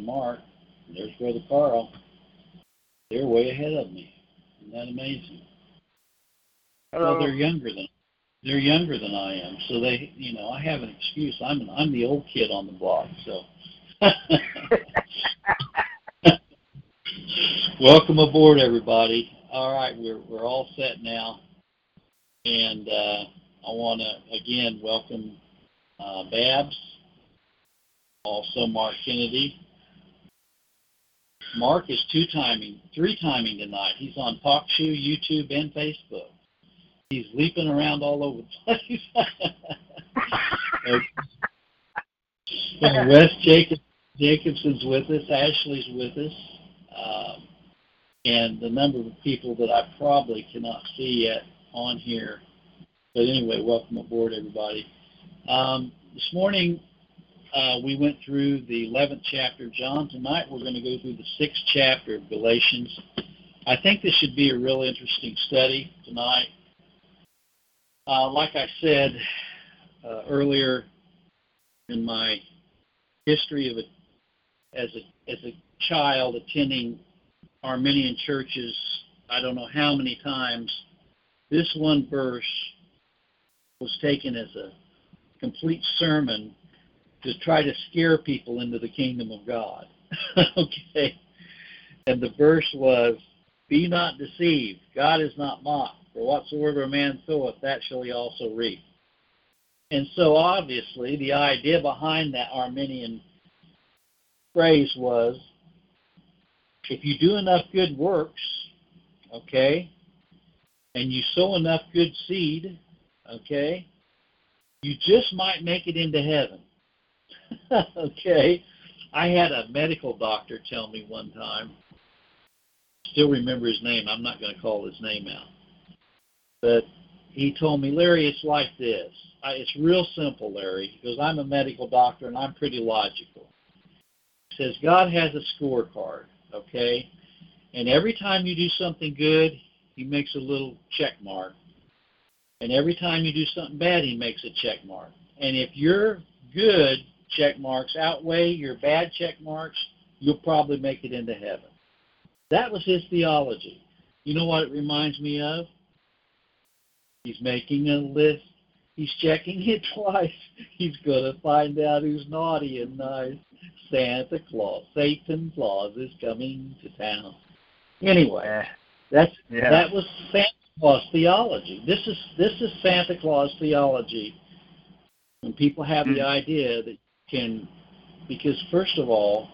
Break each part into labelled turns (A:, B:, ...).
A: Brother Mark. There's Brother Carl. They're way ahead of me. Isn't that amazing?
B: Hello.
A: Well, they're younger than they're younger than I am, so they, you know, I have an excuse. I'm I'm the old kid on the block, so. Welcome aboard, everybody. All right, we're we're all set now, and uh, I want to again welcome uh, Babs, also Mark Kennedy. Mark is two timing, three timing tonight. He's on TalkShoe, YouTube, and Facebook. He's leaping around all over the place. Wes Jacob, Jacobson's with us. Ashley's with us. Um, and the number of people that I probably cannot see yet on here. But anyway, welcome aboard, everybody. Um, this morning, uh, we went through the 11th chapter of John. Tonight, we're going to go through the 6th chapter of Galatians. I think this should be a real interesting study tonight. Uh, like I said uh, earlier in my history of it, as a as a child attending Arminian churches, I don't know how many times this one verse was taken as a complete sermon to try to scare people into the kingdom of God. okay, and the verse was, "Be not deceived; God is not mocked." For whatsoever a man soweth, that shall he also reap. And so obviously the idea behind that Arminian phrase was if you do enough good works, okay, and you sow enough good seed, okay, you just might make it into heaven. okay. I had a medical doctor tell me one time, still remember his name, I'm not going to call his name out but he told me, Larry, it's like this. I, it's real simple, Larry, because I'm a medical doctor and I'm pretty logical. He says, God has a scorecard, okay? And every time you do something good, he makes a little check mark. And every time you do something bad, he makes a check mark. And if your good check marks outweigh your bad check marks, you'll probably make it into heaven. That was his theology. You know what it reminds me of? He's making a list. He's checking it twice. He's going to find out who's naughty and nice. Santa Claus, Satan Claus is coming to town. Anyway, that's
B: Yeah.
A: that was Santa Claus theology. This is this is Santa Claus theology. When people have the
B: Mm.
A: idea that can, because first of all,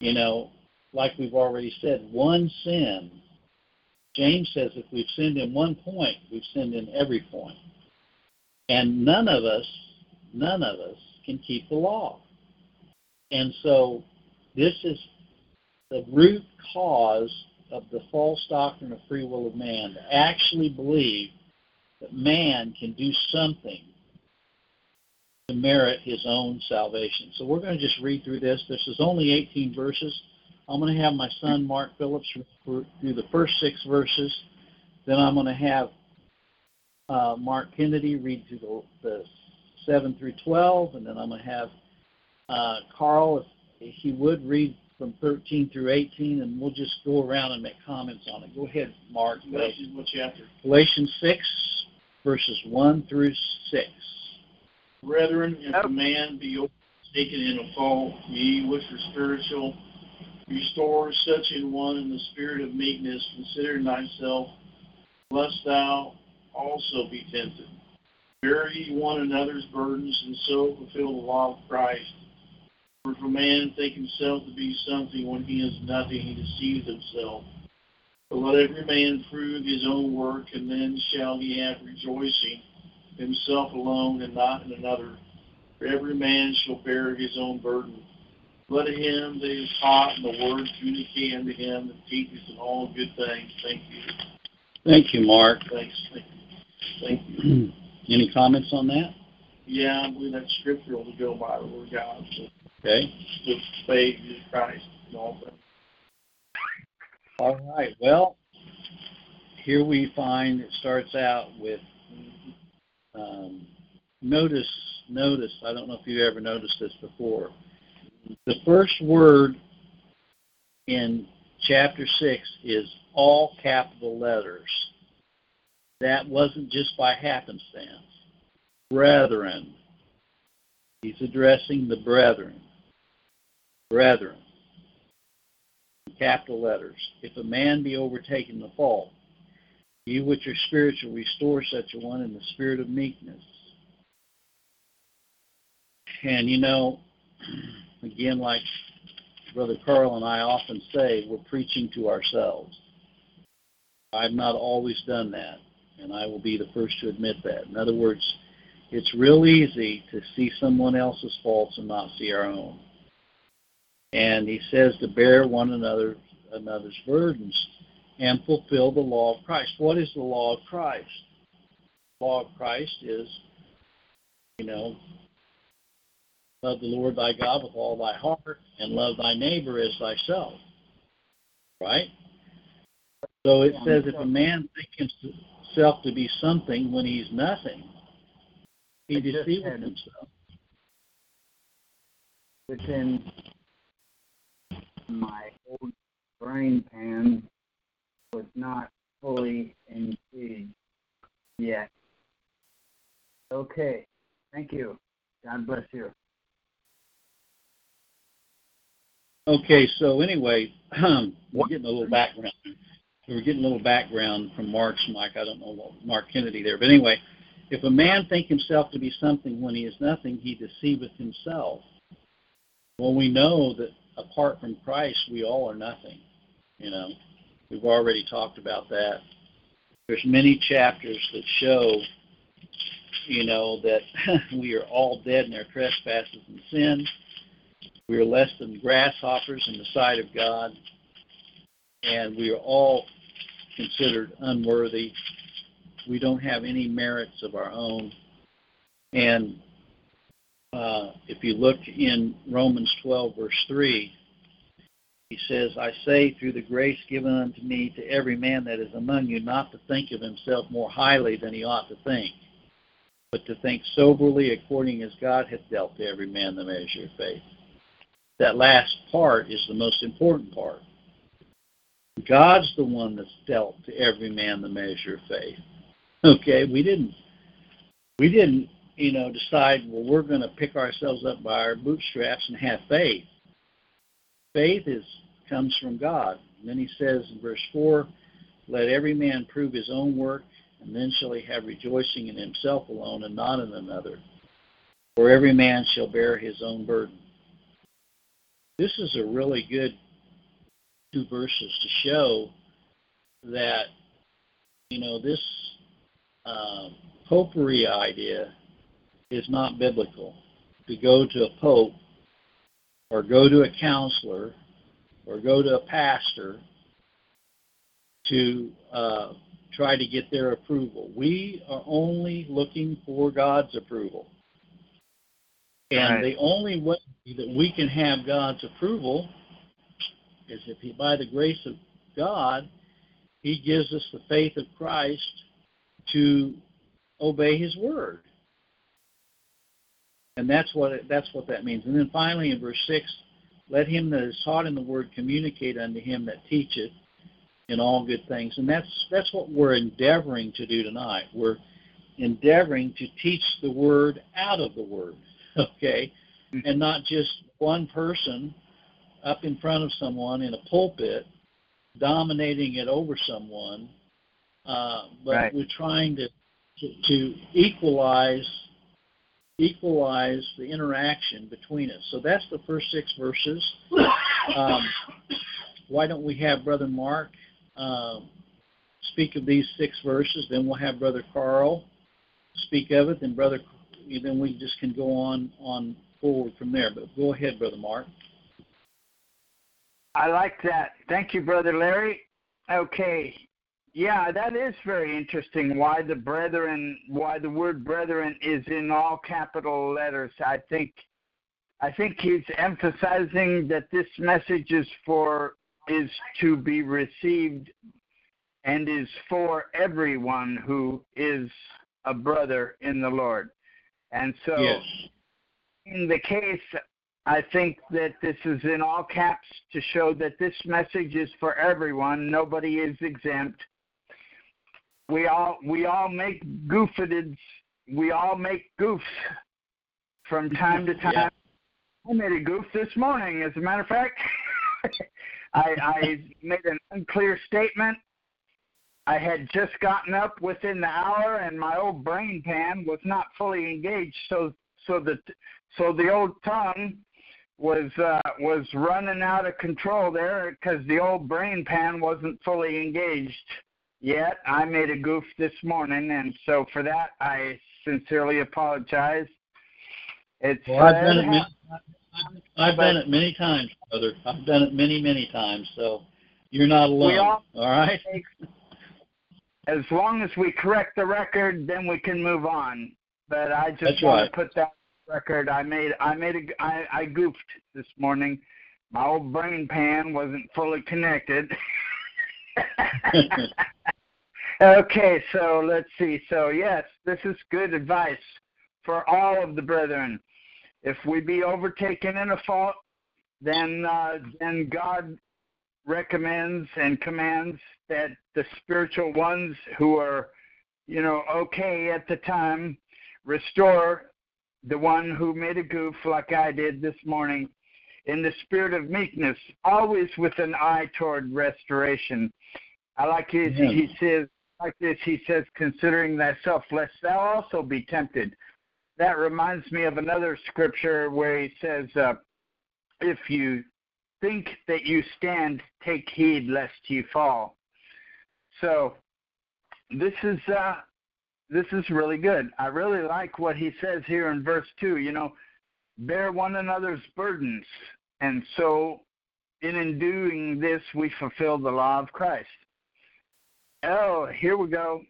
A: you know, like we've already said, one sin James says if we've sinned in one point, we've sinned in every point. And none of us, none of us can keep the law. And so this is the root cause of the false doctrine of free will of man to actually believe that man can do something to merit his own salvation. So we're going to just read through this. This is only 18 verses. I'm going to have my son Mark Phillips do the first six verses. Then I'm going to have uh, Mark Kennedy read through the, the 7 through 12, and then I'm going to have uh, Carl, if, if he would, read from 13 through 18, and we'll just go around and make comments on it. Go ahead, Mark.
C: Galatians, what chapter?
A: Galatians 6, verses 1 through 6.
C: Brethren, if a man be taken in a fault, ye which are spiritual, restore such an one in the spirit of meekness, considering thyself, lest thou also be tempted. Bear ye one another's burdens, and so fulfill the law of Christ. For if a man think himself to be something when he is nothing, he deceives himself. But let every man prove his own work, and then shall he have rejoicing himself alone and not in another. For every man shall bear his own burden. Let him that is taught in the word communicate unto him that teaches in all good things. Thank you.
A: Thank you, Mark.
C: Thanks. Thank you. Thank you.
A: Any comments on that?
C: Yeah, I believe that's scriptural to go by the word of God. So,
A: Okay.
C: to faith in Christ and all that.
A: All right. Well, here we find it starts out with um, notice. Notice. I don't know if you've ever noticed this before. The first word in chapter six is all capital letters. That wasn't just by happenstance. Brethren. He's addressing the brethren. Brethren capital letters. If a man be overtaken in the fault, you which are spiritual, restore such a one in the spirit of meekness. And you know, again, like Brother Carl and I often say, we're preaching to ourselves. I've not always done that, and I will be the first to admit that. In other words, it's real easy to see someone else's faults and not see our own. And he says to bear one another another's burdens and fulfill the law of Christ. What is the law of Christ? The law of Christ is, you know, love the Lord thy God with all thy heart and love thy neighbor as thyself. Right? So it says if a man thinks himself to be something when he's nothing, he deceives himself.
B: Within my old brain pan not fully engaged yet. Okay. Thank you. God bless you.
A: Okay, so anyway, we're getting a little background. We're getting a little background from Mark's Mike. I don't know what Mark Kennedy there, but anyway, if a man think himself to be something when he is nothing, he deceiveth himself. Well, we know that apart from Christ, we all are nothing. You know, we've already talked about that. There's many chapters that show, you know, that we are all dead in our trespasses and sin. We are less than grasshoppers in the sight of God, and we are all considered unworthy. We don't have any merits of our own. And uh, if you look in Romans 12, verse 3, he says, I say through the grace given unto me to every man that is among you not to think of himself more highly than he ought to think, but to think soberly according as God hath dealt to every man the measure of faith. That last part is the most important part. God's the one that's dealt to every man the measure of faith. Okay, we didn't we didn't, you know, decide, well, we're going to pick ourselves up by our bootstraps and have faith. Faith is comes from God. And then he says in verse 4, let every man prove his own work, and then shall he have rejoicing in himself alone and not in another. For every man shall bear his own burden. This is a really good two verses to show that, you know, this uh, popery idea is not biblical. To go to a pope or go to a counselor or go to a pastor to uh, try to get their approval. We are only looking for God's approval. And
B: Right.
A: the only way that we can have God's approval is if he, by the grace of God, he gives us the faith of Christ to obey his word. And that's what it, that's what that means. And then finally in verse 6, let him that is taught in the word communicate unto him that teacheth in all good things. And that's that's what we're endeavoring to do tonight. We're endeavoring to teach the word out of the word, okay? And not just one person up in front of someone in a pulpit dominating it over someone, uh, but
B: Right.
A: we're trying to, to to equalize equalize the interaction between us. So that's the first six verses. Um, why don't we have Brother Mark uh, speak of these six verses. Then we'll have Brother Carl speak of it. Then Brother, then we just can go on on forward from there. But go ahead, Brother Mark.
B: I like that. Thank you, Brother Larry. Okay. Yeah, that is very interesting. Why the brethren, why the word brethren is in all capital letters. I think, I think he's emphasizing that this message is for is to be received and is for everyone who is a brother in the Lord. And so,
A: yes.
B: in the case, I think that this is in all caps to show that this message is for everyone. Nobody is exempt. We all we all make goofed we all make goofs from time to time.
A: Yeah.
B: I made a goof this morning, as a matter of fact. I, I made an unclear statement. I had just gotten up within the hour, and my old brain pan was not fully engaged. So, so the so the old tongue was uh, was running out of control there because the old brain pan wasn't fully engaged yet. I made a goof this morning, and so for that I sincerely apologize. It's
A: Well, I've done it many, I've done it many times, brother. I've done it many, many times. So you're not alone.
B: We all-
A: all right.
B: as long as we correct the record, then we can move on. But I just
A: That's
B: want
A: right.
B: to put that record. I made I made a I, I goofed this morning. My old brain pan wasn't fully connected. okay, so let's see. So yes, this is good advice for all of the brethren. If we be overtaken in a fault, then uh, then God recommends and commands that the spiritual ones who are, you know, okay at the time, restore the one who made a goof like I did this morning in the spirit of meekness, always with an eye toward restoration. I like his,
A: Yeah.
B: he says, like this, he says, considering thyself, lest thou also be tempted. That reminds me of another scripture where he says, uh, if you think that you stand, take heed lest you fall. So this is uh, this is really good. I really like what he says here in verse two. You know, bear one another's burdens, and so in in doing this we fulfill the law of Christ. Oh, here we go.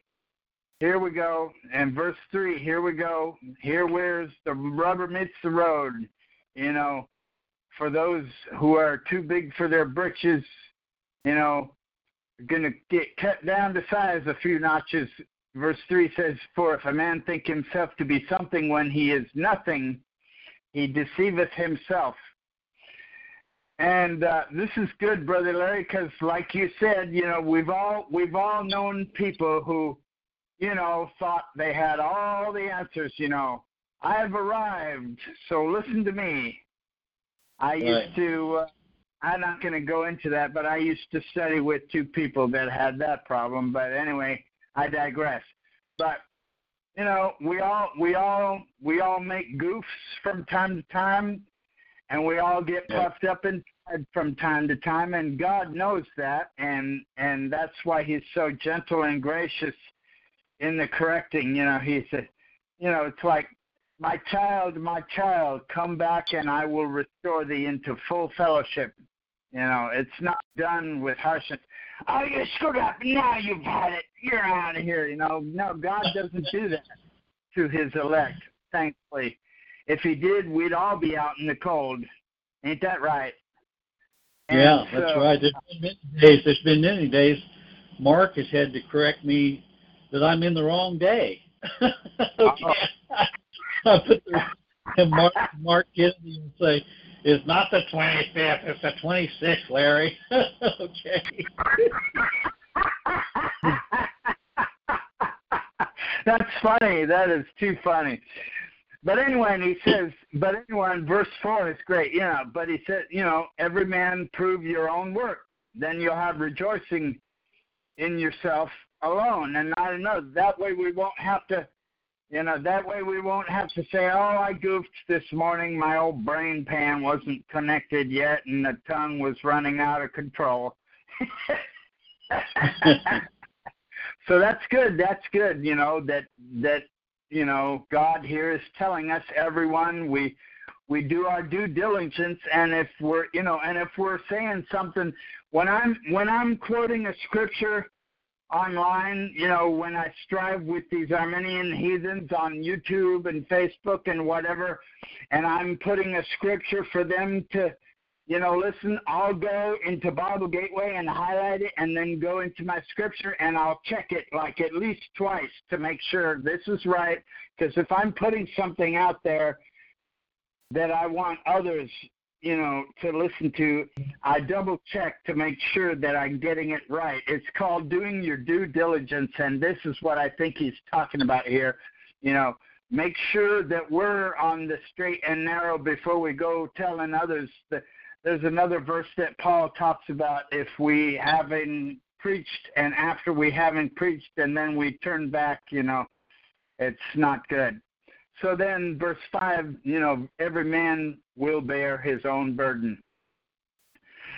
B: Here we go. And verse three, here we go. Here where's the rubber meets the road. You know, for those who are too big for their britches, you know, going to get cut down to size a few notches. Verse 3 says, For if a man think himself to be something when he is nothing, he deceiveth himself. And uh, this is good, brother Larry, because like you said, you know, we've all we've all known people who, you know, thought they had all the answers. You know, I have arrived, so listen to me. I used to. Uh, I'm not going to go into that, but I used to study with two people that had that problem. But anyway, I digress. But you know, we all we all we all make goofs from time to time, and we all get
A: Yeah.
B: puffed up inside from time to time, and God knows that, and and that's why He's so gentle and gracious in the correcting. You know, He said, you know, it's like my child, my child, come back and I will restore thee into full fellowship. You know, it's not done with harshness. Oh, you screwed up. Now you've had it. You're out of here. You know, no, God doesn't do that to his elect, thankfully. If he did, we'd all be out in the cold. Ain't that right? And
A: Yeah, that's right. There's been many days. There's been many days. Mark has had to correct me that I'm in the wrong day. okay. I put the, and Mark Mark me will say, "It's not the 25th. It's the 26th, Larry." okay.
B: That's funny. That is too funny. But anyway, and he says, but anyway, in verse 4 is great, you know, but he said, you know, every man prove your own work. Then you'll have rejoicing in yourself alone and not another. That way we won't have to, you know, that way we won't have to say, oh, I goofed this morning. My old brain pan wasn't connected yet and the tongue was running out of control. so that's good. That's good. You know that that you know God here is telling us everyone we we do our due diligence and if we're you know and if we're saying something when i'm when i'm quoting a scripture online you know when i strive with these arminian heathens on youtube and facebook and whatever and i'm putting a scripture for them to you know listen i'll go into bible gateway and highlight it and then go into my scripture and i'll check it like at least twice to make sure this is right because if i'm putting something out there that I want others, you know, to listen to, I double check to make sure that I'm getting it right. It's called doing your due diligence, and this is what I think he's talking about here. You know, make sure that we're on the straight and narrow before we go telling others that there's another verse that Paul talks about if we haven't preached and after we haven't preached and then we turn back, you know, it's not good. So then, verse 5, you know, every man will bear his own burden.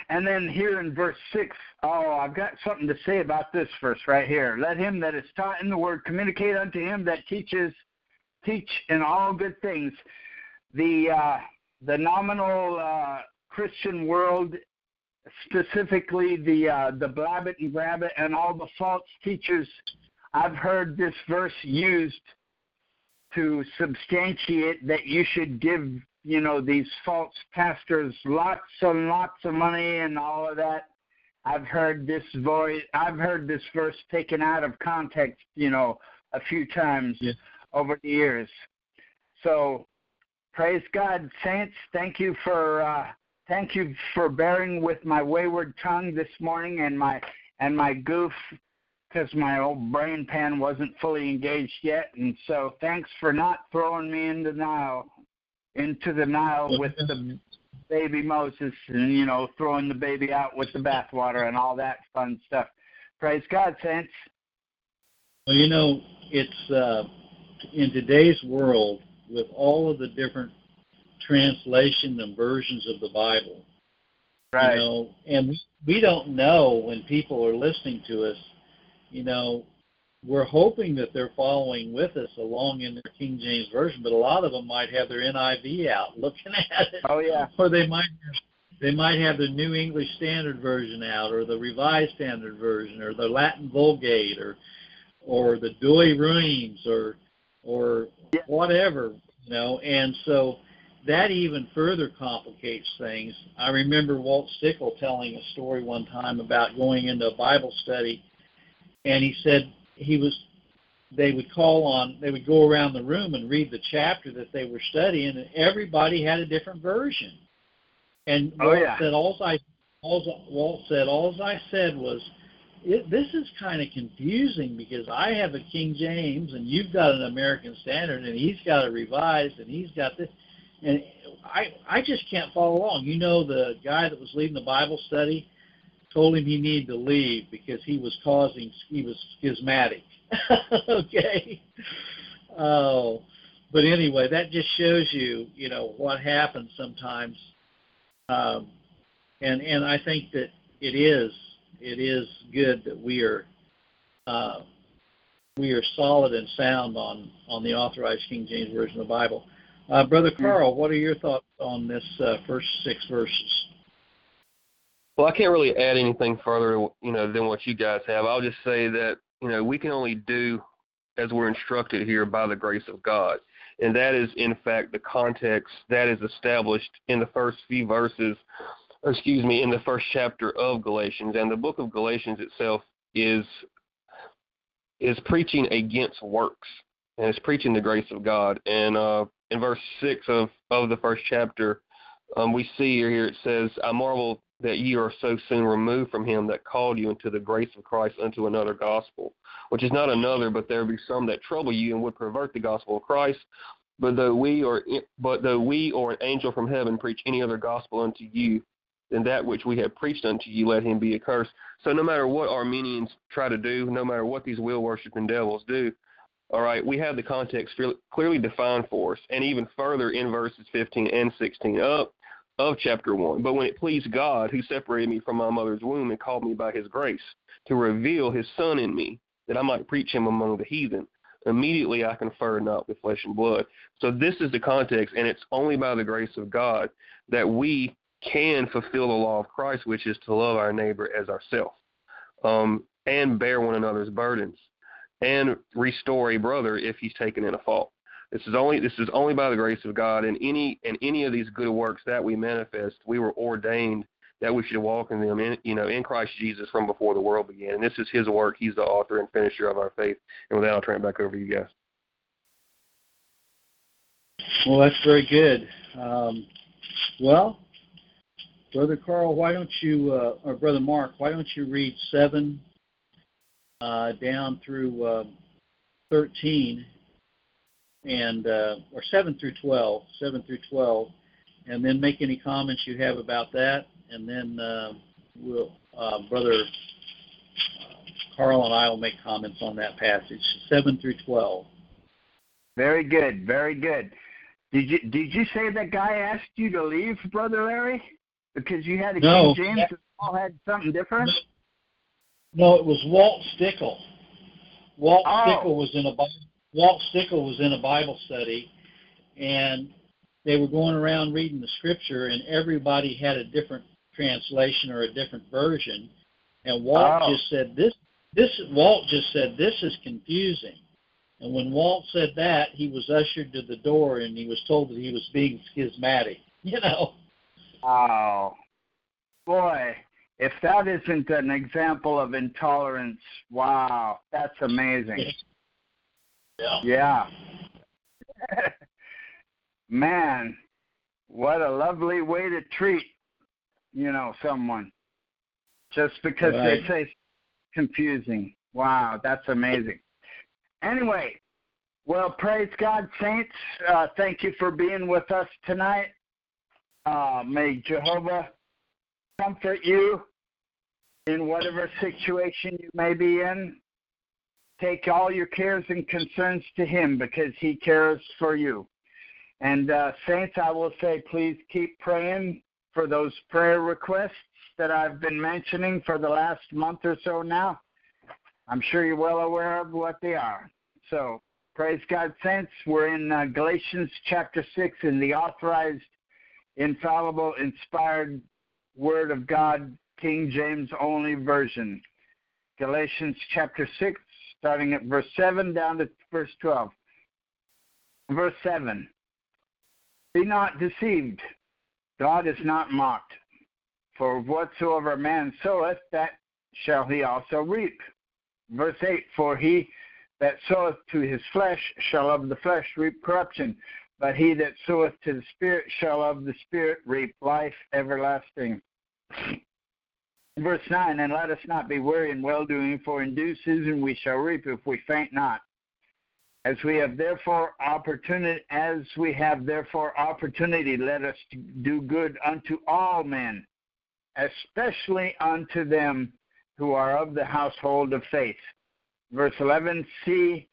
B: And then here in verse 6, oh, I've got something to say about this verse right here. Let him that is taught in the word communicate unto him that teaches, teach in all good things. The, uh, the nominal uh, Christian world, specifically the, uh, the blab it and grab it and all the false teachers, I've heard this verse used – to substantiate that you should give, you know, these false pastors lots and lots of money and all of that. I've heard this voice, I've heard this verse taken out of context, you know, a few times yeah. over the years. So, praise God, saints. Thank you for uh, thank you for bearing with my wayward tongue this morning and my and my goof because my old brain pan wasn't fully engaged yet. And so thanks for not throwing me into the Nile, into the Nile with the baby Moses, and you know throwing the baby out with the bathwater and all that fun stuff. Praise God, saints.
A: Well, you know it's uh, in today's world with all of the different translations and versions of the Bible.
B: Right.
A: You know, and we, don't know when people are listening to us you know, we're hoping that they're following with us along in their King James version, but a lot of them might have their NIV out looking at it.
B: Oh yeah.
A: Or they might they might have the New English Standard Version out, or the Revised Standard Version, or the Latin Vulgate, or or the Douay-Rheims, or or
B: yeah.
A: whatever, you know. And so that even further complicates things. I remember Walt Stickle telling a story one time about going into a Bible study and he said he was they would call on they would go around the room and read the chapter that they were studying and everybody had a different version and
B: oh,
A: Walt
B: yeah.
A: said all I all Walt said all I said was it, this is kind of confusing because I have a King James and you've got an American Standard and he's got a revised and he's got this and I I just can't follow along. You know the guy that was leading the Bible study told him he needed to leave because he was causing he was schismatic. okay. Oh, but anyway, that just shows you, you know, what happens sometimes. Um, and and I think that it is it is good that we are uh, we are solid and sound on on the authorized King James version of the Bible. Uh, Brother hmm. Carl, what are your thoughts on this uh, first six verses?
D: Well, I can't really add anything further, you know, than what you guys have. I'll just say that you know we can only do as we're instructed here by the grace of God, and that is in fact the context that is established in the first few verses, or excuse me, in the first chapter of Galatians, and the book of Galatians itself is is preaching against works and it's preaching the grace of God. And uh, in verse six of of the first chapter, um, we see here it says, "I marvel that ye are so soon removed from him that called you into the grace of Christ unto another gospel, which is not another, but there be some that trouble you and would pervert the gospel of Christ. But though we or but though we or an angel from heaven preach any other gospel unto you than that which we have preached unto you, let him be accursed. So no matter what Arminians try to do, no matter what these will worshiping devils do, all right, we have the context clearly defined for us, and even further in verses 15 and 16 up of chapter 1. But when it pleased God, who separated me from my mother's womb and called me by his grace, to reveal his Son in me, that I might preach him among the heathen, immediately I confer not with flesh and blood. So this is the context, and it's only by the grace of God that we can fulfill the law of Christ, which is to love our neighbor as ourselves, um, and bear one another's burdens, and restore a brother if he's taken in a fault. This is only this is only by the grace of God, and any and any of these good works that we manifest, we were ordained that we should walk in them, in, you know, in Christ Jesus from before the world began. And this is His work. He's the author and finisher of our faith. And with that, I'll turn it back over to you guys.
A: Well, that's very good. Um, well, Brother Carl, why don't you, uh, or Brother Mark, why don't you read seven uh, down through uh, thirteen, and uh, or seven through twelve, seven through twelve, and then make any comments you have about that, and then uh, we'll, uh, Brother uh, Carl and I will make comments on that passage, seven through twelve.
B: Very good, very good. Did you did you say that guy asked you to leave, Brother Larry? Because you had a
A: no,
B: King James and Paul had something different?
A: No, it was Walt Stickle. Walt
B: oh.
A: Stickle was in a Walt Stickle was in a Bible study and they were going around reading the scripture and everybody had a different translation or a different version and Walt
B: oh.
A: just said this this Walt just said this is confusing. And when Walt said that, he was ushered to the door and he was told that he was being schismatic. You know.
B: Oh, boy, if that isn't an example of intolerance, wow, that's amazing.
A: Yeah.
B: Yeah. Man, what a lovely way to treat, you know, someone. Just because
A: right.
B: they say confusing. Wow, that's amazing. Anyway, well, praise God, saints. Uh, thank you for being with us tonight. Uh, may Jehovah comfort you in whatever situation you may be in. Take all your cares and concerns to Him because He cares for you. And, uh, Saints, I will say, please keep praying for those prayer requests that I've been mentioning for the last month or so now. I'm sure you're well aware of what they are. So, praise God, Saints. We're in uh, Galatians chapter 6 in the authorized infallible, inspired Word of God, King James only version. Galatians chapter 6, starting at verse 7 down to verse 12. Verse 7 Be not deceived, God is not mocked. For whatsoever a man soweth, that shall he also reap. Verse 8 For he that soweth to his flesh shall of the flesh reap corruption, but he that soweth to the Spirit shall of the Spirit reap life everlasting. Verse 9, and let us not be weary in well doing, for in due season we shall reap if we faint not. As we have therefore opportunity, as we have therefore opportunity, let us do good unto all men, especially unto them who are of the household of faith. Verse 11, see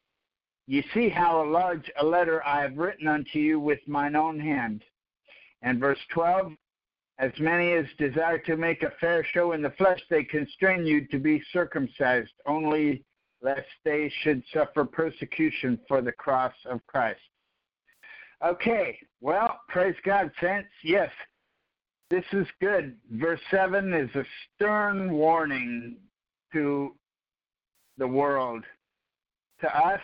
B: Ye see how large a letter I have written unto you with mine own hand. And verse 12, as many as desire to make a fair show in the flesh, they constrain you to be circumcised, only lest they should suffer persecution for the cross of Christ. Okay, well, praise God, saints. Yes, this is good. Verse 7 is a stern warning to the world, to us,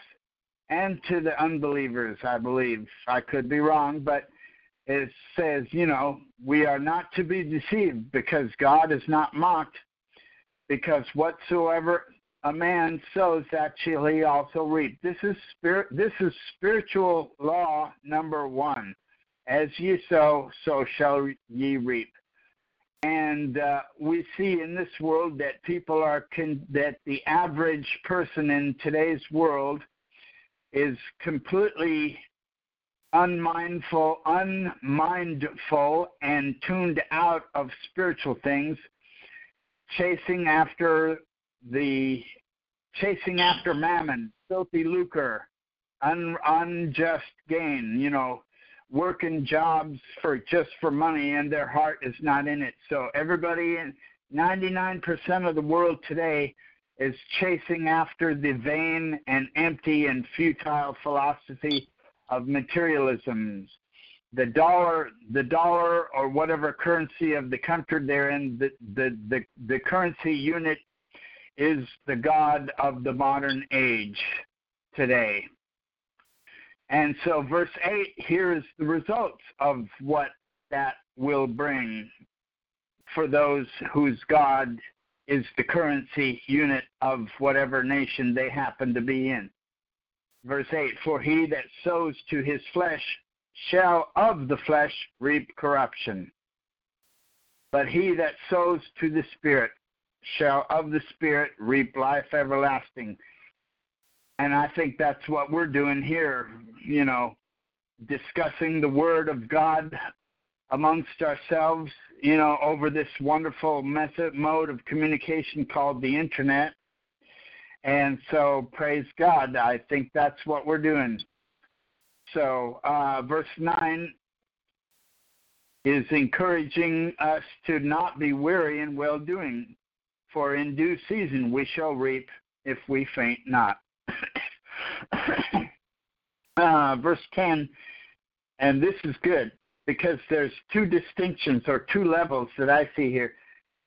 B: and to the unbelievers, I believe. I could be wrong, but it says, you know, we are not to be deceived because God is not mocked, because whatsoever a man sows, that shall he also reap. This is spirit. This is spiritual law number one. As ye sow, so shall ye reap. And uh, we see in this world that people are con- that the average person in today's world is completely unmindful, unmindful, and tuned out of spiritual things, chasing after the chasing after mammon, filthy lucre, un, unjust gain. You know, working jobs for just for money and their heart is not in it. So everybody in 99% of the world today is chasing after the vain and empty and futile philosophy of materialisms. The dollar, the dollar, or whatever currency of the country they're in, the, the, the, the currency unit is the God of the modern age today. And so, verse 8 here is the results of what that will bring for those whose God is the currency unit of whatever nation they happen to be in. Verse 8 For he that sows to his flesh shall of the flesh reap corruption, but he that sows to the Spirit shall of the Spirit reap life everlasting. And I think that's what we're doing here, you know, discussing the Word of God amongst ourselves, you know, over this wonderful method mode of communication called the internet. And so, praise God. I think that's what we're doing. So, uh, verse 9 is encouraging us to not be weary in well doing, for in due season we shall reap if we faint not. uh, verse 10, and this is good because there's two distinctions or two levels that I see here.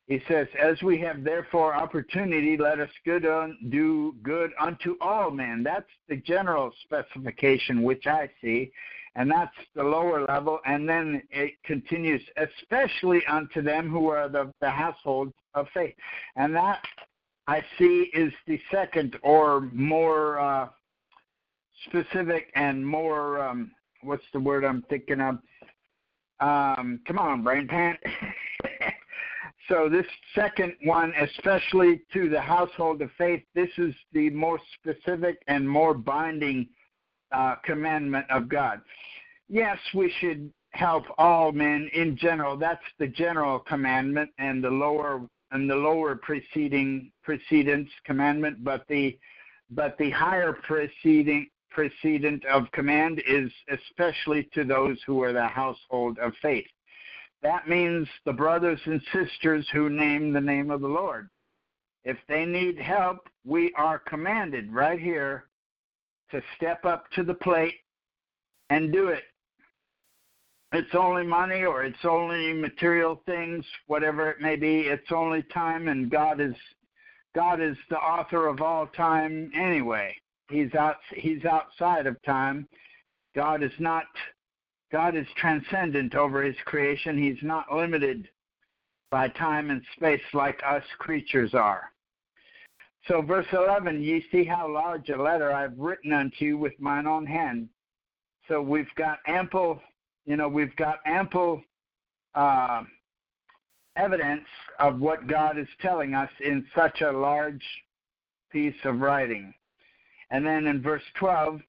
B: He says, As we have therefore opportunity, let us good un, do good unto all men. That's the general specification which I see, and that's the lower level. And then it continues, especially unto them who are the, the household of faith. And that I see is the second or more uh, specific and more, um, what's the word I'm thinking of? Um, come on, brain pant. so this second one, especially to the household of faith, this is the more specific and more binding uh, commandment of God. Yes, we should help all men in general. That's the general commandment, and the lower and the lower preceding precedence commandment. But the but the higher preceding precedent of command is especially to those who are the household of faith. That means the brothers and sisters who name the name of the Lord. If they need help, we are commanded right here to step up to the plate and do it. It's only money or it's only material things, whatever it may be, it's only time and God is God is the author of all time anyway. He's out he's outside of time. God is not God is transcendent over his creation. He's not limited by time and space like us creatures are. So verse 11, ye see how large a letter I've written unto you with mine own hand. So we've got ample, you know, we've got ample uh, evidence of what God is telling us in such a large piece of writing. And then in verse 12,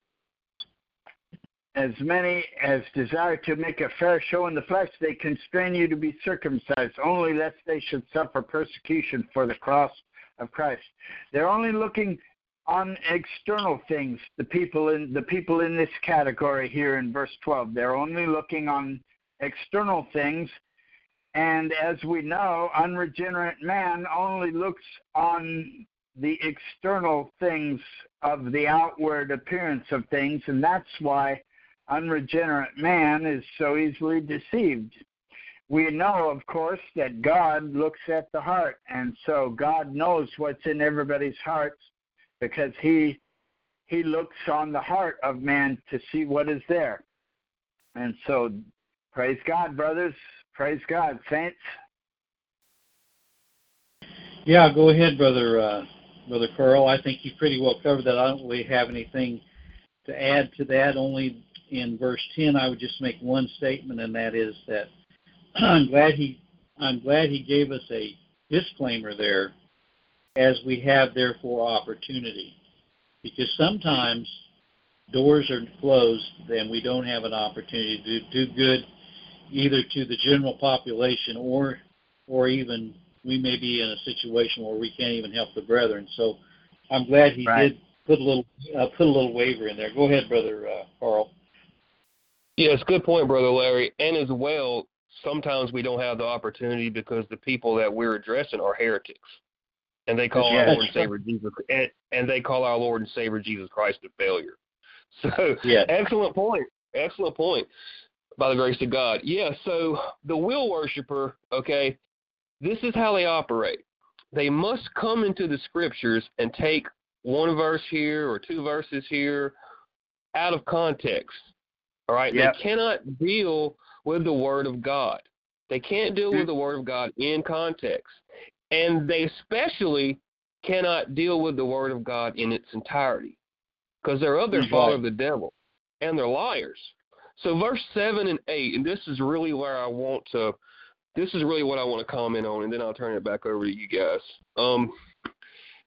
B: as many as desire to make a fair show in the flesh, they constrain you to be circumcised, only lest they should suffer persecution for the cross of Christ. They're only looking on external things. The people in the people in this category here in verse 12, they're only looking on external things. And as we know, unregenerate man only looks on the external things of the outward appearance of things, and that's why unregenerate man is so easily deceived. We know, of course, that God looks at the heart, and so God knows what's in everybody's hearts because He He looks on the heart of man to see what is there. And so, praise God, brothers. Praise God, saints.
A: Yeah, go ahead, brother. Uh, Brother Carl. I think you pretty well covered that. I don't really have anything to add to that. Only in verse 10, I would just make one statement, and that is that I'm glad he I'm glad he gave us a disclaimer there, as we have therefore opportunity, because sometimes doors are closed, then we don't have an opportunity to do good either to the general population or or even we may be in a situation where we can't even help the brethren. So I'm glad he right. did put a little uh, put a little waiver in there. Go ahead, brother uh, Carl.
D: Yes, good point, brother Larry. And as well, sometimes we don't have the opportunity because the people that we're addressing are heretics, and they call yes. our Lord and Savior Jesus, and, and they call our Lord and Savior Jesus Christ a failure. So, yes. excellent point. Excellent point. By the grace of God, yeah. So the will worshiper, okay, this is how they operate. They must come into the scriptures and take one verse here or two verses here out of context. All right, yep. they cannot deal with the Word of God. They can't deal with the Word of God in context. And they especially cannot deal with the Word of God in its entirety because they're of their father, the devil, and they're liars. So, verse 7 and 8, and this is really where I want to, this is really what I want to comment on, and then I'll turn it back over to you guys. Um,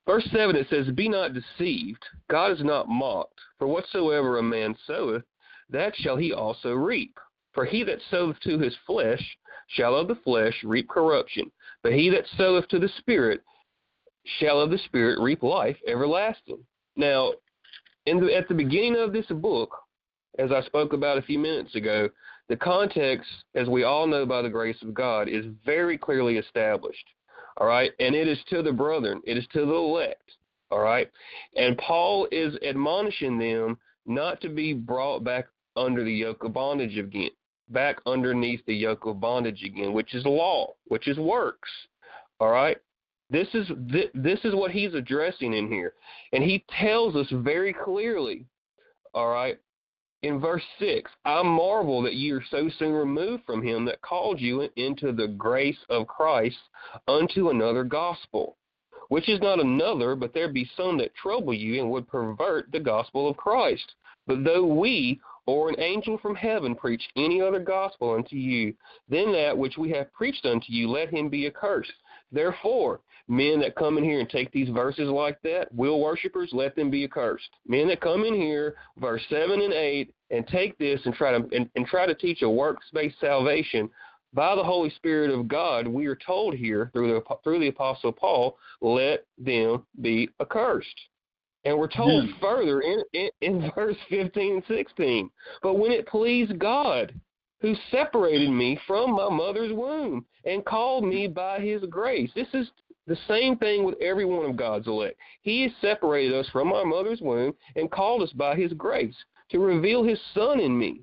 D: verse 7, it says, Be not deceived, God is not mocked, for whatsoever a man soweth, that shall he also reap. For he that soweth to his flesh shall of the flesh reap corruption, but he that soweth to the Spirit shall of the Spirit reap life everlasting. Now, the, at the beginning of this book, as I spoke about a few minutes ago, the context, as we all know by the grace of God, is very clearly established. All right, and it is to the brethren, it is to the elect. All right, and Paul is admonishing them not to be brought back under the yoke of bondage again back underneath the yoke of bondage again, which is law, which is works. All right? This is this is what he's addressing in here. And he tells us very clearly, all right, in verse 6, I marvel that ye are so soon removed from him that called you into the grace of Christ unto another gospel, which is not another, but there be some that trouble you and would pervert the gospel of Christ. But though we or an angel from heaven preach any other gospel unto you than that which we have preached unto you, let him be accursed. Therefore, men that come in here and take these verses like that, will worshippers, let them be accursed. Men that come in here, verse seven and eight, and take this and try to and, and try to teach a works-based salvation by the Holy Spirit of God, we are told here through the through the Apostle Paul, let them be accursed. And we're told mm. further in, in, in verse 15 and 16, but when it pleased God, who separated me from my mother's womb and called me by his grace. This is the same thing with every one of God's elect. He has separated us from our mother's womb and called us by his grace to reveal his Son in me,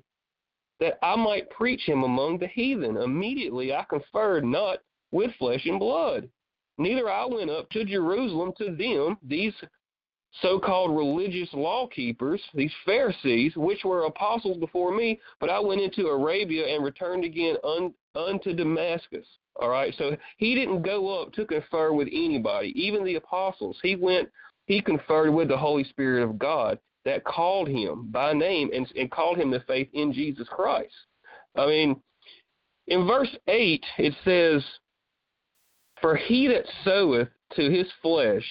D: that I might preach him among the heathen. Immediately I conferred not with flesh and blood. Neither I went up to Jerusalem to them, these so called religious law keepers, these Pharisees, which were apostles before me, but I went into Arabia and returned again un, unto Damascus. All right, so he didn't go up to confer with anybody, even the apostles. He went, he conferred with the Holy Spirit of God that called him by name and, and called him to faith in Jesus Christ. I mean, in verse 8, it says, For he that soweth to his flesh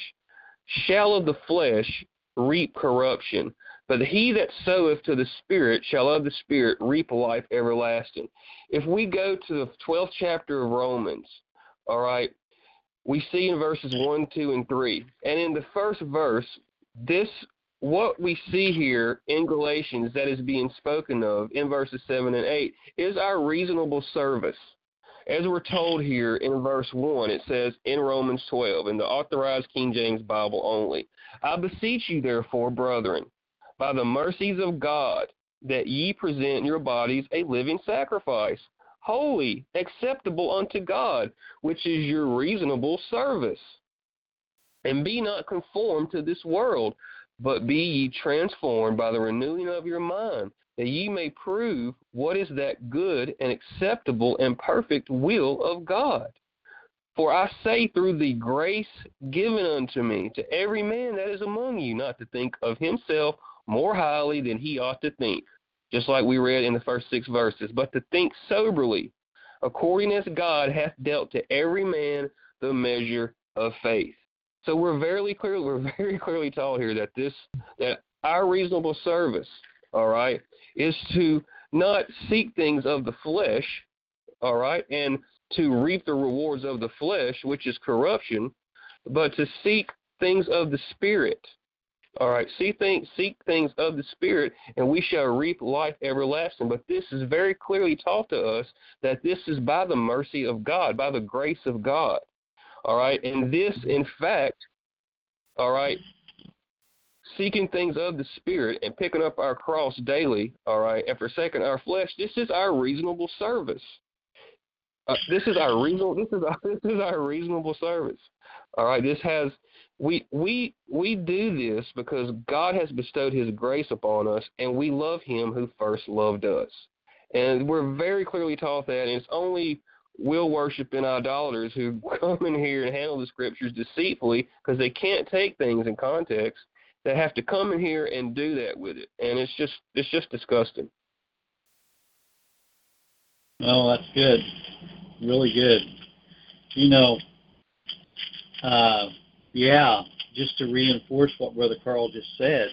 D: shall of the flesh reap corruption, but he that soweth to the Spirit shall of the Spirit reap life everlasting. If we go to the 12th chapter of Romans, all right, we see in verses 1, 2, and 3. And in the first verse, this what we see here in Galatians that is being spoken of in verses 7 and 8 is our reasonable service. As we're told here in verse 1, it says in Romans 12, in the authorized King James Bible only, I beseech you, therefore, brethren, by the mercies of God, that ye present your bodies a living sacrifice, holy, acceptable unto God, which is your reasonable service. And be not conformed to this world, but be ye transformed by the renewing of your mind that ye may prove what is that good and acceptable and perfect will of God. For I say through the grace given unto me to every man that is among you not to think of himself more highly than he ought to think, just like we read in the first six verses, but to think soberly, according as God hath dealt to every man the measure of faith. So we're very clear we're very clearly told here that this that our reasonable service, all right, is to not seek things of the flesh, all right, and to reap the rewards of the flesh, which is corruption, but to seek things of the spirit, All right, see things, seek things of the Spirit, and we shall reap life everlasting. But this is very clearly taught to us that this is by the mercy of God, by the grace of God. All right, and this, in fact, all right, seeking things of the Spirit and picking up our cross daily, all right, and forsaking our flesh, this is our reasonable service. Uh, this is our reasonable. This is our, this is our reasonable service. All right, this has we we we do this because God has bestowed His grace upon us, and we love Him who first loved us. And we're very clearly taught that. And it's only will worshiping idolaters who come in here and handle the scriptures deceitfully because they can't take things in context. That have to come in here and do that with it, and it's just it's just disgusting.
A: Oh, that's good, really good. You know, uh, yeah, just to reinforce what Brother Carl just said,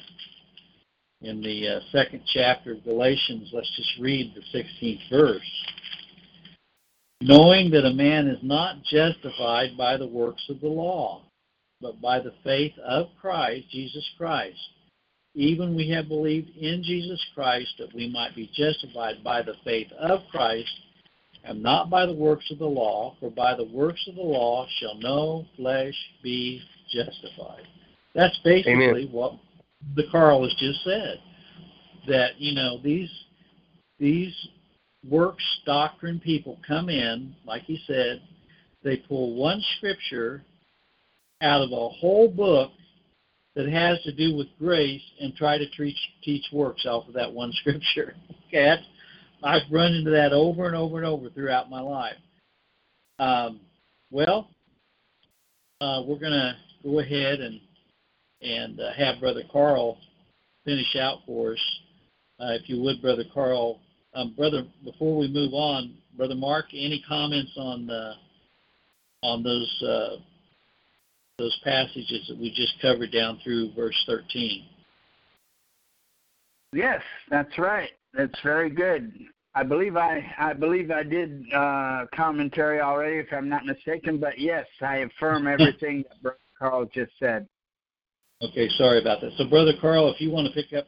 A: in the uh, second chapter of Galatians, let's just read the 16th verse. Knowing that a man is not justified by the works of the law, but by the faith of Christ, Jesus Christ. Even we have believed in Jesus Christ that we might be justified by the faith of Christ and not by the works of the law, for by the works of the law shall no flesh be justified. That's basically
D: Amen.
A: what the Carl has just said. That, you know, these these works doctrine people come in, like he said, they pull one scripture out of a whole book that has to do with grace and try to teach teach works off of that one scripture. Okay, that's I've run into that over and over and over throughout my life. Um, well, uh, we're going to go ahead and and uh, have Brother Carl finish out for us, uh, if you would, Brother Carl. Um, brother, before we move on, Brother Mark, any comments on uh, on those uh, those passages that we just covered down through verse 13?
B: Yes, that's right. That's very good. I believe I I believe I did uh, commentary already, if I'm not mistaken. But yes, I affirm everything that Brother Carl just said.
A: Okay, sorry about that. So, Brother Carl, if you want to pick up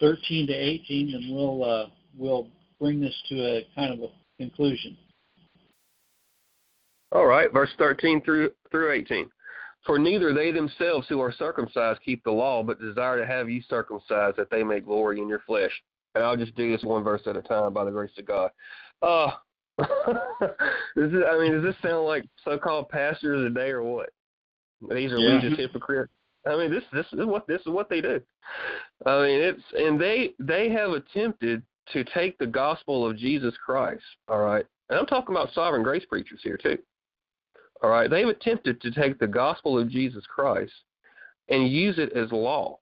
A: 13 to 18, then we'll uh, we'll bring this to a kind of a conclusion.
D: All right, verse 13 through through 18. For neither they themselves who are circumcised keep the law, but desire to have you circumcised, that they may glory in your flesh. And I'll just do this one verse at a time by the grace of God. Uh, is, I mean, does this sound like so-called pastors today or what? These are
A: Yeah.
D: religious hypocrites. I mean, this this is what this is what they do. I mean, it's and they they have attempted to take the gospel of Jesus Christ. All right, and I'm talking about sovereign grace preachers here too. All right, they've attempted to take the gospel of Jesus Christ and use it as law,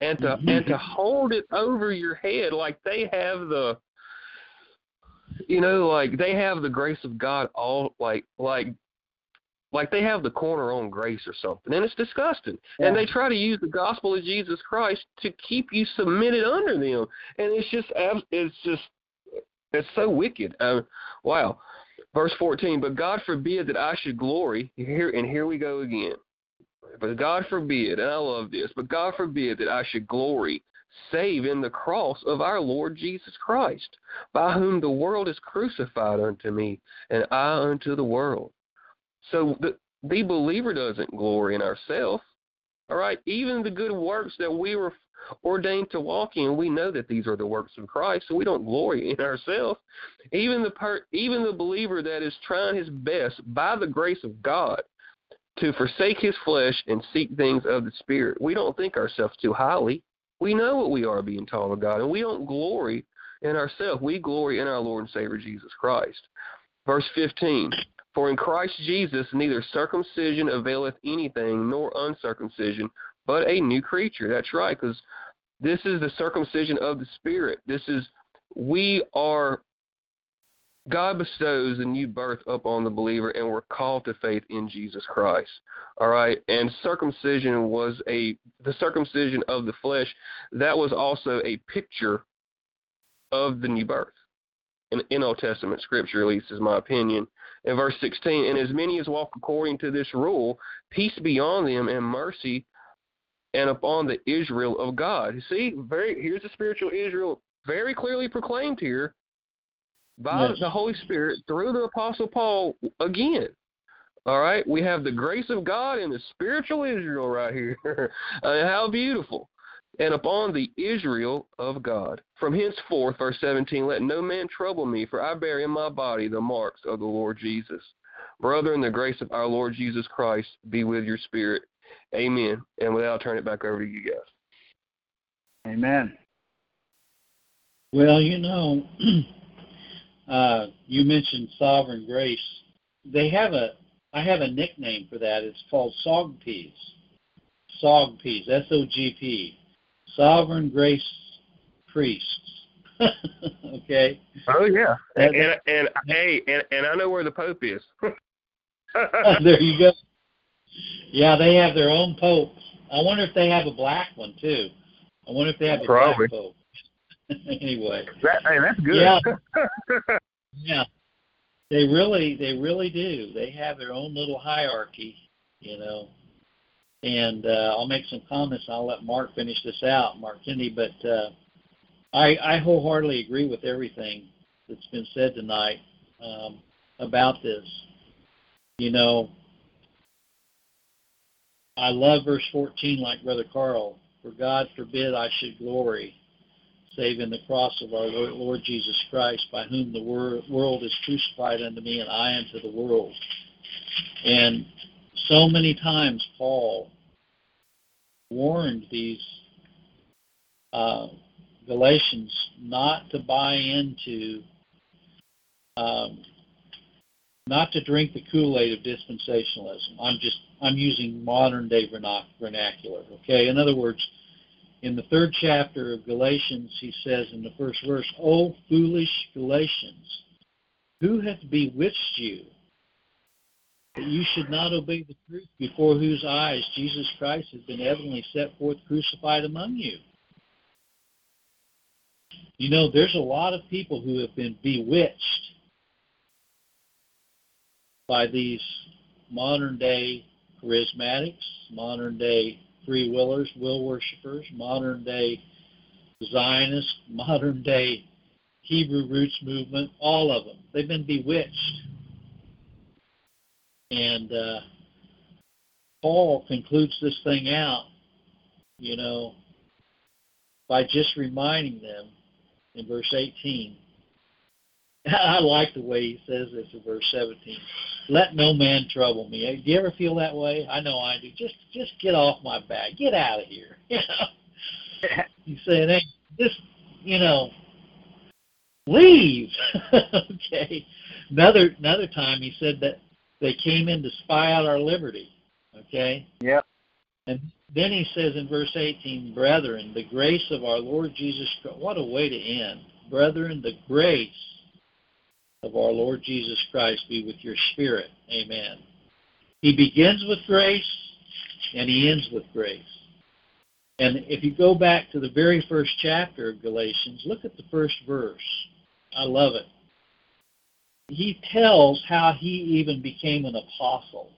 D: and to
A: Mhm.
D: and to hold it over your head like they have the, you know, like they have the grace of God all like like like they have the corner on grace or something, and it's disgusting. And they try to use the gospel of Jesus Christ to keep you submitted under them, and it's just it's just it's so wicked. Uh, wow. Verse 14, but God forbid that I should glory. Here and here we go again. But God forbid, and I love this, but God forbid that I should glory save in the cross of our Lord Jesus Christ, by whom the world is crucified unto me, and I unto the world. So the, the believer doesn't glory in ourselves. All right, even the good works that we were ordained to walk in, we know that these are the works of Christ, so we don't glory in ourselves. Even the per, even the believer that is trying his best by the grace of God to forsake his flesh and seek things of the spirit, we don't think ourselves too highly. We know what we are being taught of God, and we don't glory in ourselves. We glory in our Lord and Savior Jesus Christ. Verse 15 For in Christ Jesus neither circumcision availeth anything, nor uncircumcision, but a new creature. That's right, because this is the circumcision of the Spirit. This is, we are, God bestows a new birth upon the believer, and we're called to faith in Jesus Christ. All right, and circumcision was a, the circumcision of the flesh, that was also a picture of the new birth. In, in Old Testament scripture, at least is my opinion. In verse 16, and as many as walk according to this rule, peace be on them and mercy and upon the Israel of God. See, very here's the spiritual Israel very clearly proclaimed here by yes. the Holy Spirit through the Apostle Paul again. All right, we have the grace of God and the spiritual Israel right here. Uh, how beautiful. And upon the Israel of God. From henceforth, verse 17, let no man trouble me, for I bear in my body the marks of the Lord Jesus. Brother, in the grace of our Lord Jesus Christ be with your spirit. Amen. And with that, I'll turn it back over to you guys.
B: Amen.
A: Well, you know, uh, you mentioned sovereign grace. They have a, I have a nickname for that. It's called SOGPs. SOGPs, S-O-G-P, Sovereign Grace Priests. okay.
D: Oh yeah, and, and and hey, and and I know where the Pope is.
A: there you go. Yeah, they have their own Pope. I wonder if they have a black one too. I wonder if they have a Probably. black Pope. anyway.
D: That, hey, that's good.
A: Yeah. yeah. They really, they really do. They have their own little hierarchy, you know. And uh, I'll make some comments. I'll let Mark finish this out, Mark Kennedy. But uh, I, I wholeheartedly agree with everything that's been said tonight um, about this. You know, I love verse 14 like Brother Carl. For God forbid I should glory save in the cross of our Lord Jesus Christ, by whom the world is crucified unto me, and I unto the world. And so many times Paul warned these uh, Galatians not to buy into, um, not to drink the Kool-Aid of dispensationalism. I'm just, I'm using modern day vernacular. Okay, in other words, in the third chapter of Galatians, he says in the first verse, O foolish Galatians, who hath bewitched you that you should not obey the truth before whose eyes Jesus Christ has been evidently set forth crucified among you? You know, there's a lot of people who have been bewitched by these modern day charismatics, modern day free willers, will worshippers, modern day Zionists, modern day Hebrew roots movement, all of them. They've been bewitched. And uh, Paul concludes this thing out, you know, by just reminding them in verse 18 I like the way he says this in verse 17. Let no man trouble me. Do you ever feel that way? I know I do. Just just get off my back. Get out of here. You know. He's saying, hey, just you know, leave. okay. Another another time he said that they came in to spy out our liberty. Okay.
B: Yep.
A: And then he says in verse 18, brethren, the grace of our Lord Jesus Christ. What a way to end. Brethren, the grace of our Lord Jesus Christ be with your spirit. Amen. He begins with grace and he ends with grace. And if you go back to the very first chapter of Galatians, look at the first verse. I love it. He tells how he even became an apostle.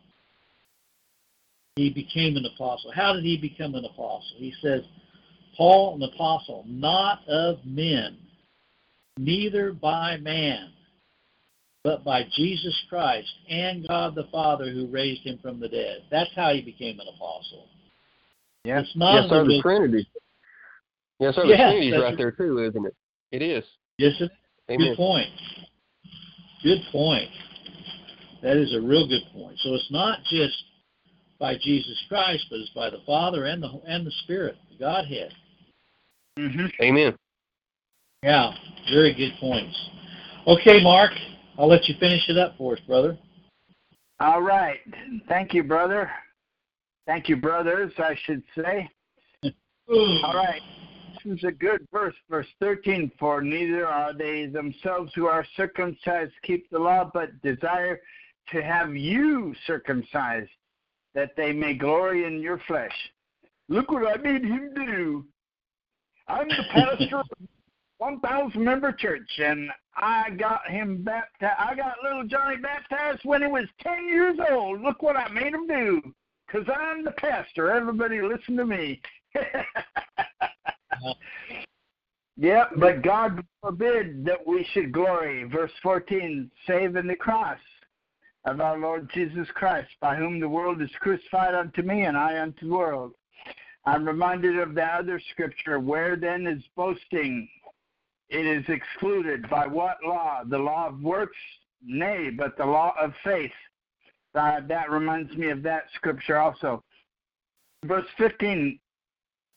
A: He became an apostle. How did he become an apostle? He says, Paul, an apostle, not of men, neither by man, but by Jesus Christ and God the Father who raised him from the dead. That's how he became an apostle.
D: Yes, it's not yes, sir, the Trinity. Yes, sir, the Trinity's right there too, isn't it? It is.
A: Yes, sir. Good point. Good point. That is a real good point. So it's not just by Jesus Christ, but it's by the Father and the and the Spirit, the Godhead.
D: Mm-hmm. Amen.
A: Yeah, very good points. Okay, Mark, I'll let you finish it up for us, brother.
B: All right. Thank you, brother. Thank you, brothers, I should say. All right. This is a good verse, verse 13. For neither are they themselves who are circumcised keep the law, but desire to have you circumcised, that they may glory in your flesh. Look what I made him do. I'm the pastor of 1,000 member church, and I got him baptized. I got little Johnny baptized when he was 10 years old. Look what I made him do. because I'm the pastor. Everybody listen to me. yep, but God forbid that we should glory. Verse 14, save in the cross of our Lord Jesus Christ, by whom the world is crucified unto me and I unto the world. I'm reminded of the other scripture, where then is boasting? It is excluded. By what law? The law of works? Nay, but the law of faith. Uh, that reminds me of that scripture also. Verse 15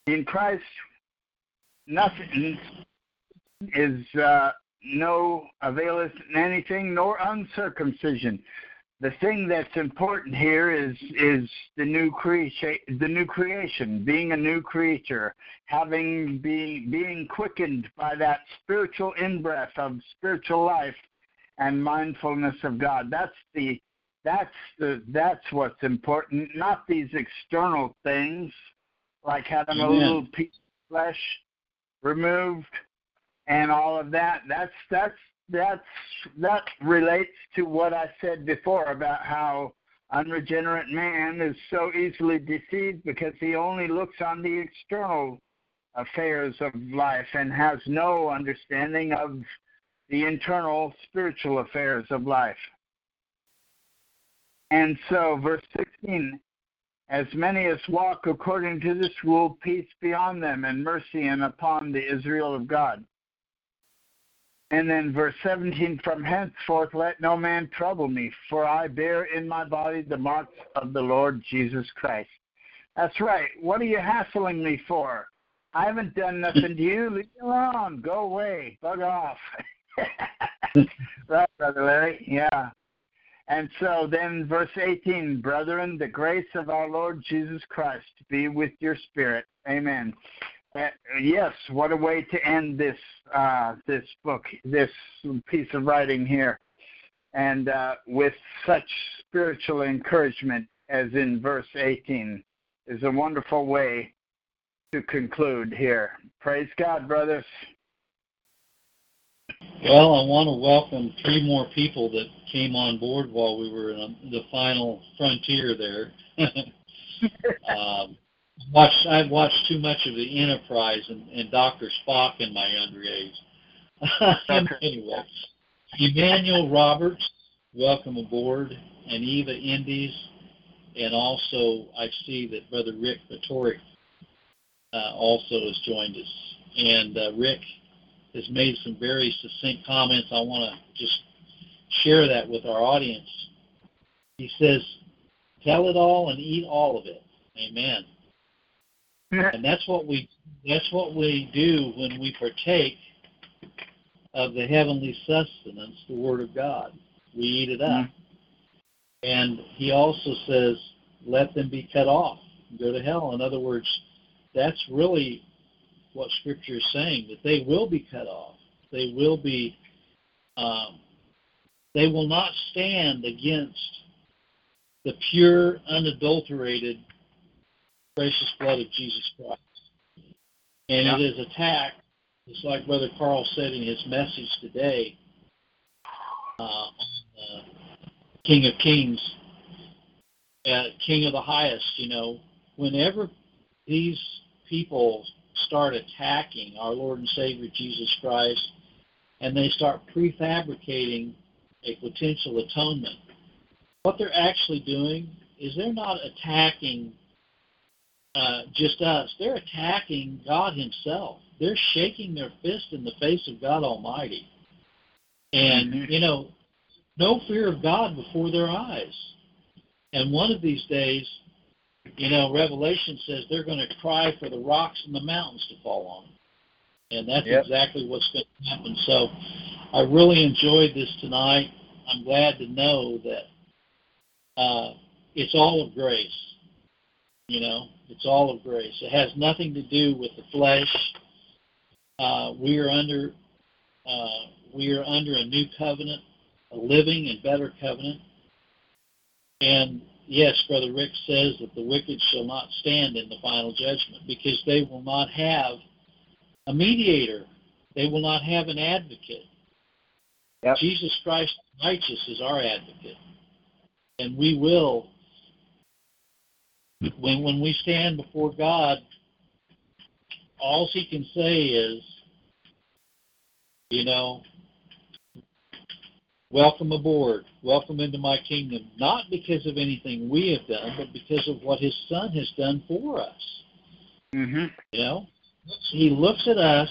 B: In Christ, nothing is uh, no availeth anything, nor uncircumcision. The thing that's important here is is the new creation, the new creation, being a new creature, having being being quickened by that spiritual inbreath of spiritual life and mindfulness of God. That's the that's the that's what's important, not these external things like having Amen. a little piece of flesh removed and all of that. That's that's that's that relates to what I said before about how unregenerate man is so easily deceived because he only looks on the external affairs of life and has no understanding of the internal spiritual affairs of life. And so, verse 16 as many as walk according to this rule, peace be on them and mercy and upon the Israel of God. And then verse 17, from henceforth let no man trouble me, for I bear in my body the marks of the Lord Jesus Christ. That's right. What are you hassling me for? I haven't done nothing to you. Leave me alone. Go away. Bug off. right, Brother Larry? Yeah. And so then, verse 18, brethren, the grace of our Lord Jesus Christ be with your spirit. Amen. Uh, yes, what a way to end this uh, this book, this piece of writing here, and uh, with such spiritual encouragement as in verse 18 is a wonderful way to conclude here. Praise God, brothers.
A: Well, I want to welcome three more people that came on board while we were in the final frontier there. um, watched I've watched too much of the Enterprise and, and Doctor Spock in my younger age. anyway, Emmanuel Roberts, welcome aboard, and Eva Indies, and also I see that Brother Rick Vittori uh, also has joined us. And uh, Rick has made some very succinct comments. I want to just share that with our audience. He says, "Tell it all and eat all of it." Amen and that's what we that's what we do when we partake of the heavenly sustenance, the Word of God. We eat it up. Mm-hmm. And he also says, let them be cut off, go to hell. In other words, that's really what Scripture is saying, that they will be cut off. They will be, um, they will not stand against the pure, unadulterated precious blood of Jesus Christ. And yeah. it is attacked, just like Brother Carl said in his message today uh, on uh, King of Kings, uh, King of the Highest. You know, whenever these people start attacking our Lord and Savior Jesus Christ, and they start prefabricating a potential atonement, what they're actually doing is they're not attacking uh, just us. They're attacking God Himself. They're shaking their fist in the face of God Almighty. And, mm-hmm. you know, no fear of God before their eyes. And one of these days, you know, Revelation says they're going to cry for the rocks and the mountains to fall on them. And that's yep. exactly what's going to happen. So I really enjoyed this tonight. I'm glad to know that uh, it's all of grace. You know, it's all of grace. It has nothing to do with the flesh. Uh, we are under uh, we are under a new covenant, a living and better covenant. And yes, Brother Rick says that the wicked shall not stand in the final judgment because they will not have a mediator. They will not have an advocate. Yep. Jesus Christ righteous is our advocate. And we will when when we stand before God, all He can say is, you know, welcome aboard, welcome into my kingdom. Not because of anything we have done, but because of what His Son has done for us.
B: Mm-hmm.
A: You know, He looks at us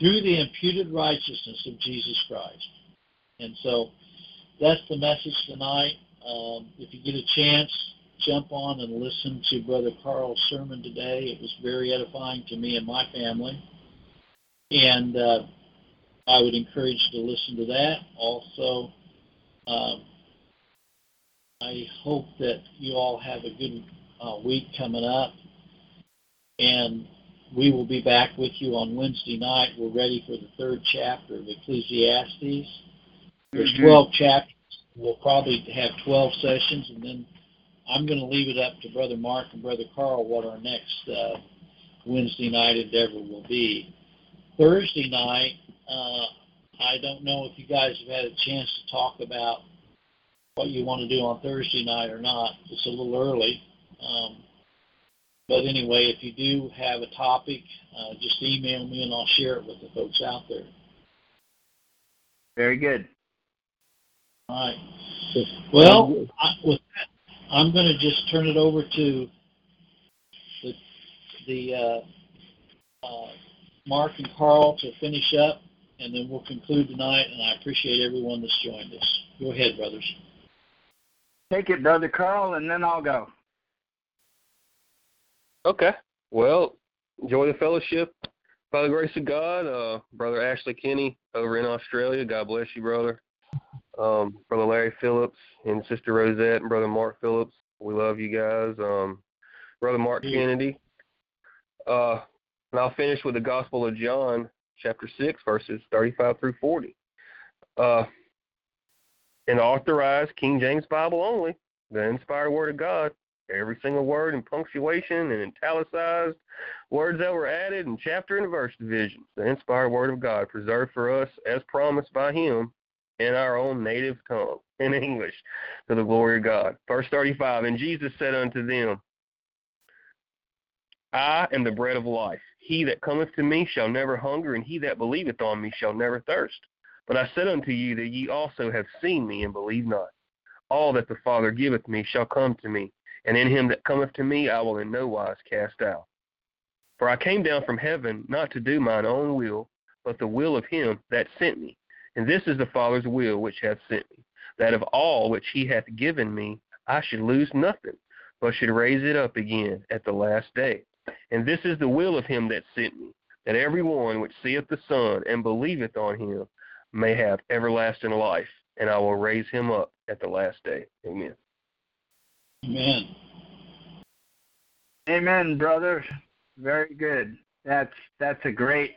A: through the imputed righteousness of Jesus Christ, and so that's the message tonight. Um, if you get a chance, jump on and listen to Brother Carl's sermon today. It was very edifying to me and my family. And uh, I would encourage you to listen to that. Also, um, I hope that you all have a good uh, week coming up. And we will be back with you on Wednesday night. We're ready for the third chapter of Ecclesiastes. There's
B: Mhm.
A: 12 chapters. We'll probably have 12 sessions, and then I'm going to leave it up to Brother Mark and Brother Carl what our next uh, Wednesday night endeavor will be. Thursday night, uh, I don't know if you guys have had a chance to talk about what you want to do on Thursday night or not. It's a little early. Um, but anyway, if you do have a topic, uh, just email me and I'll share it with the folks out there.
B: Very good.
A: All right. Well, I, with that, I'm going to just turn it over to the the uh, uh, Mark and Carl to finish up, and then we'll conclude tonight. And I appreciate everyone that's joined us. Go ahead, brothers.
B: Take it, Brother Carl, and then I'll go.
D: Okay. Well, enjoy the fellowship. By the grace of God, uh, Brother Ashley Kinney over in Australia. God bless you, brother. Um, Brother Larry Phillips and Sister Rosette and Brother Mark Phillips. We love you guys. Um, Brother Mark
A: Yeah.
D: Kennedy. Uh, and I'll finish with the Gospel of John, chapter 6, verses 35 through 40. Uh, in authorized King James Bible only, the inspired Word of God every single word and punctuation and italicized words that were added in chapter and verse divisions. The inspired word of God preserved for us as promised by him in our own native tongue, in English, to the glory of God. Verse 35 And Jesus said unto them, I am the bread of life. He that cometh to me shall never hunger, and he that believeth on me shall never thirst. But I said unto you that ye also have seen me, and believe not. All that the Father giveth me shall come to me, and in him that cometh to me I will in no wise cast out. For I came down from heaven not to do mine own will, but the will of him that sent me. And this is the Father's will which hath sent me, that of all which he hath given me I should lose nothing, but should raise it up again at the last day. And this is the will of him that sent me, that every one which seeth the Son and believeth on him may have everlasting life, and I will raise him up at the last day. Amen.
A: Amen.
B: Amen, brother. Very good. That's that's a great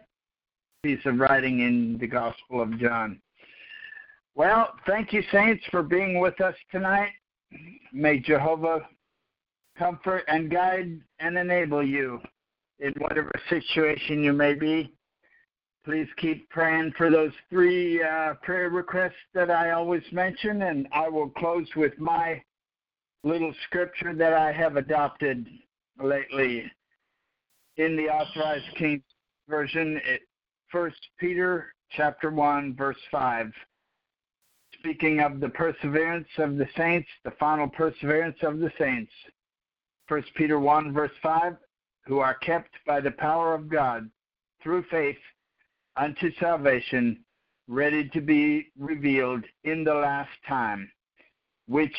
B: piece of writing in the Gospel of John. Well, thank you, saints, for being with us tonight. May Jehovah comfort and guide and enable you in whatever situation you may be. Please keep praying for those three uh, prayer requests that I always mention, and I will close with my little scripture that I have adopted lately in the authorized king version it first peter chapter 1 verse 5 speaking of the perseverance of the saints the final perseverance of the saints first peter 1 verse 5 who are kept by the power of god through faith unto salvation ready to be revealed in the last time which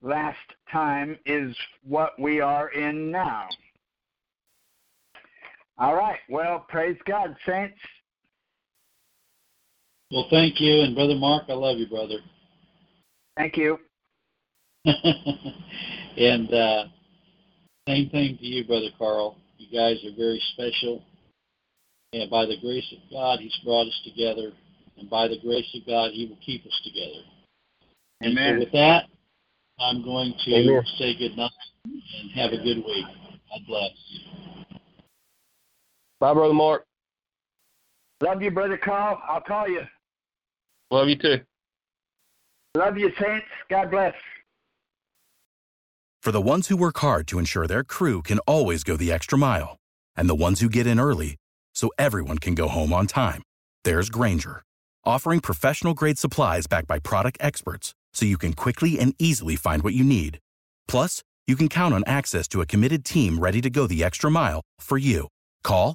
B: last time is what we are in now. All right. Well, praise God, saints.
A: Well, thank you, and brother Mark, I love you, brother.
B: Thank you.
A: and uh, same thing to you, brother Carl. You guys are very special, and by the grace of God, He's brought us together, and by the grace of God, He will keep us together. And
B: Amen.
A: so, with that, I'm going to
D: Amen.
A: say good night and have a good week. God bless.
D: Bye, Brother Mark.
B: Love you, brother Carl. I'll call you.
D: Love you too.
B: Love you, saints. God bless.
E: For the ones who work hard to ensure their crew can always go the extra mile, and the ones who get in early so everyone can go home on time, there's Grainger, offering professional grade supplies backed by product experts so you can quickly and easily find what you need. Plus, you can count on access to a committed team ready to go the extra mile for you. Call,